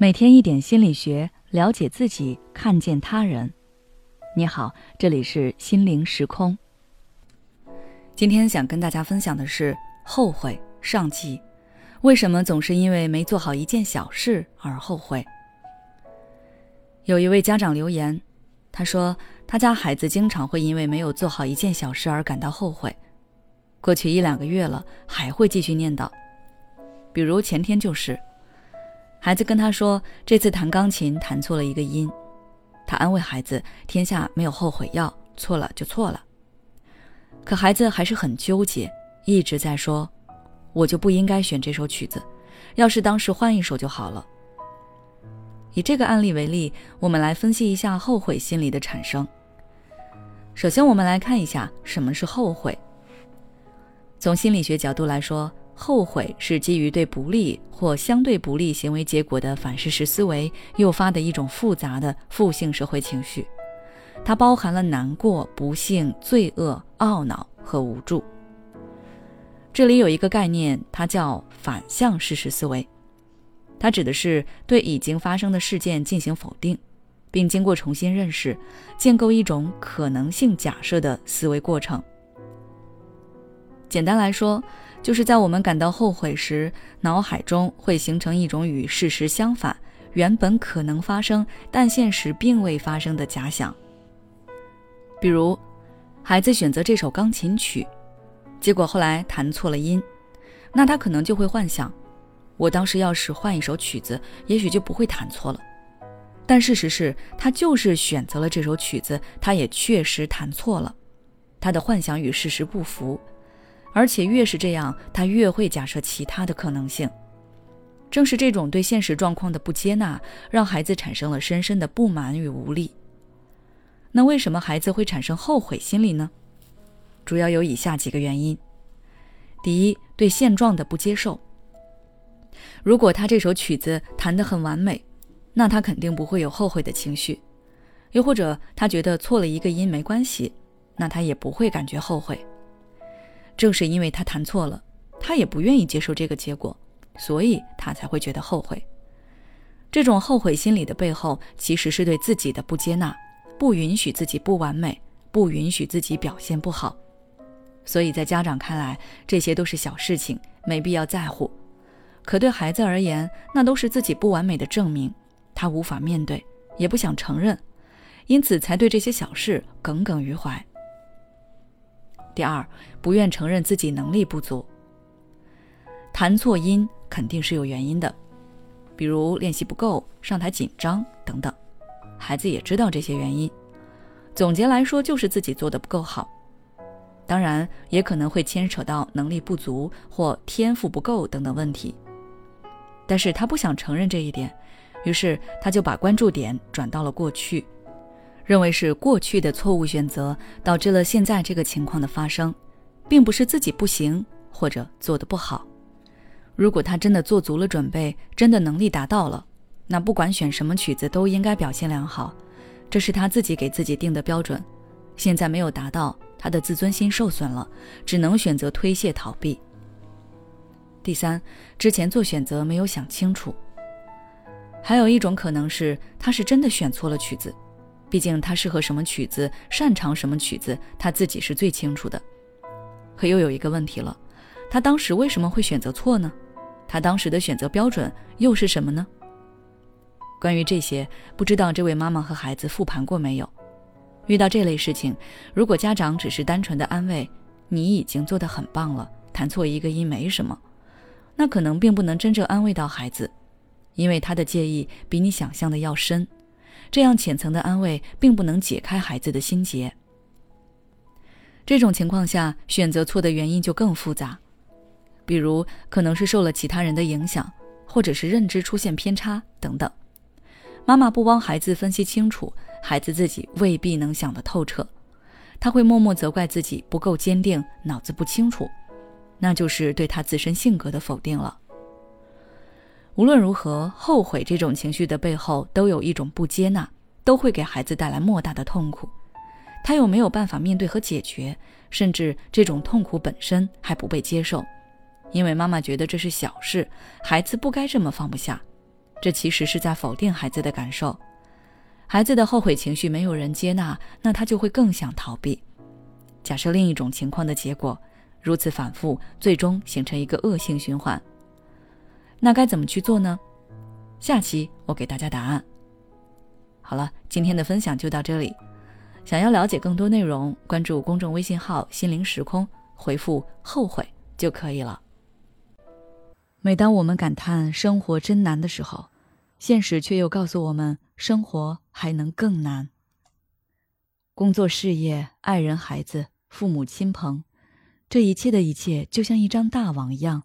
每天一点心理学，了解自己，看见他人。你好，这里是心灵时空。今天想跟大家分享的是后悔上集。为什么总是因为没做好一件小事而后悔？有一位家长留言，他说他家孩子经常会因为没有做好一件小事而感到后悔，过去一两个月了，还会继续念叨。比如前天就是。孩子跟他说，这次弹钢琴弹错了一个音，他安慰孩子：“天下没有后悔药，错了就错了。”可孩子还是很纠结，一直在说：“我就不应该选这首曲子，要是当时换一首就好了。”以这个案例为例，我们来分析一下后悔心理的产生。首先，我们来看一下什么是后悔。从心理学角度来说，后悔是基于对不利或相对不利行为结果的反事实思维诱发的一种复杂的负性社会情绪，它包含了难过、不幸、罪恶、懊恼和无助。这里有一个概念，它叫反向事实思维，它指的是对已经发生的事件进行否定，并经过重新认识，建构一种可能性假设的思维过程。简单来说，就是在我们感到后悔时，脑海中会形成一种与事实相反、原本可能发生但现实并未发生的假想。比如，孩子选择这首钢琴曲，结果后来弹错了音，那他可能就会幻想：我当时要是换一首曲子，也许就不会弹错了。但事实是他就是选择了这首曲子，他也确实弹错了。他的幻想与事实不符。而且越是这样，他越会假设其他的可能性。正是这种对现实状况的不接纳，让孩子产生了深深的不满与无力。那为什么孩子会产生后悔心理呢？主要有以下几个原因：第一，对现状的不接受。如果他这首曲子弹得很完美，那他肯定不会有后悔的情绪；又或者他觉得错了一个音没关系，那他也不会感觉后悔。正是因为他弹错了，他也不愿意接受这个结果，所以他才会觉得后悔。这种后悔心理的背后，其实是对自己的不接纳，不允许自己不完美，不允许自己表现不好。所以在家长看来，这些都是小事情，没必要在乎。可对孩子而言，那都是自己不完美的证明，他无法面对，也不想承认，因此才对这些小事耿耿于怀。第二，不愿承认自己能力不足。弹错音肯定是有原因的，比如练习不够、上台紧张等等。孩子也知道这些原因，总结来说就是自己做的不够好。当然，也可能会牵扯到能力不足或天赋不够等等问题。但是他不想承认这一点，于是他就把关注点转到了过去。认为是过去的错误选择导致了现在这个情况的发生，并不是自己不行或者做的不好。如果他真的做足了准备，真的能力达到了，那不管选什么曲子都应该表现良好，这是他自己给自己定的标准。现在没有达到，他的自尊心受损了，只能选择推卸逃避。第三，之前做选择没有想清楚。还有一种可能是，他是真的选错了曲子。毕竟他适合什么曲子，擅长什么曲子，他自己是最清楚的。可又有一个问题了，他当时为什么会选择错呢？他当时的选择标准又是什么呢？关于这些，不知道这位妈妈和孩子复盘过没有？遇到这类事情，如果家长只是单纯的安慰你已经做得很棒了，弹错一个音没什么，那可能并不能真正安慰到孩子，因为他的介意比你想象的要深。这样浅层的安慰并不能解开孩子的心结。这种情况下，选择错的原因就更复杂，比如可能是受了其他人的影响，或者是认知出现偏差等等。妈妈不帮孩子分析清楚，孩子自己未必能想得透彻，他会默默责怪自己不够坚定，脑子不清楚，那就是对他自身性格的否定了。无论如何，后悔这种情绪的背后都有一种不接纳，都会给孩子带来莫大的痛苦。他又没有办法面对和解决，甚至这种痛苦本身还不被接受，因为妈妈觉得这是小事，孩子不该这么放不下，这其实是在否定孩子的感受。孩子的后悔情绪没有人接纳，那他就会更想逃避。假设另一种情况的结果，如此反复，最终形成一个恶性循环。那该怎么去做呢？下期我给大家答案。好了，今天的分享就到这里。想要了解更多内容，关注公众微信号“心灵时空”，回复“后悔”就可以了。每当我们感叹生活真难的时候，现实却又告诉我们，生活还能更难。工作、事业、爱人、孩子、父母亲朋，这一切的一切，就像一张大网一样，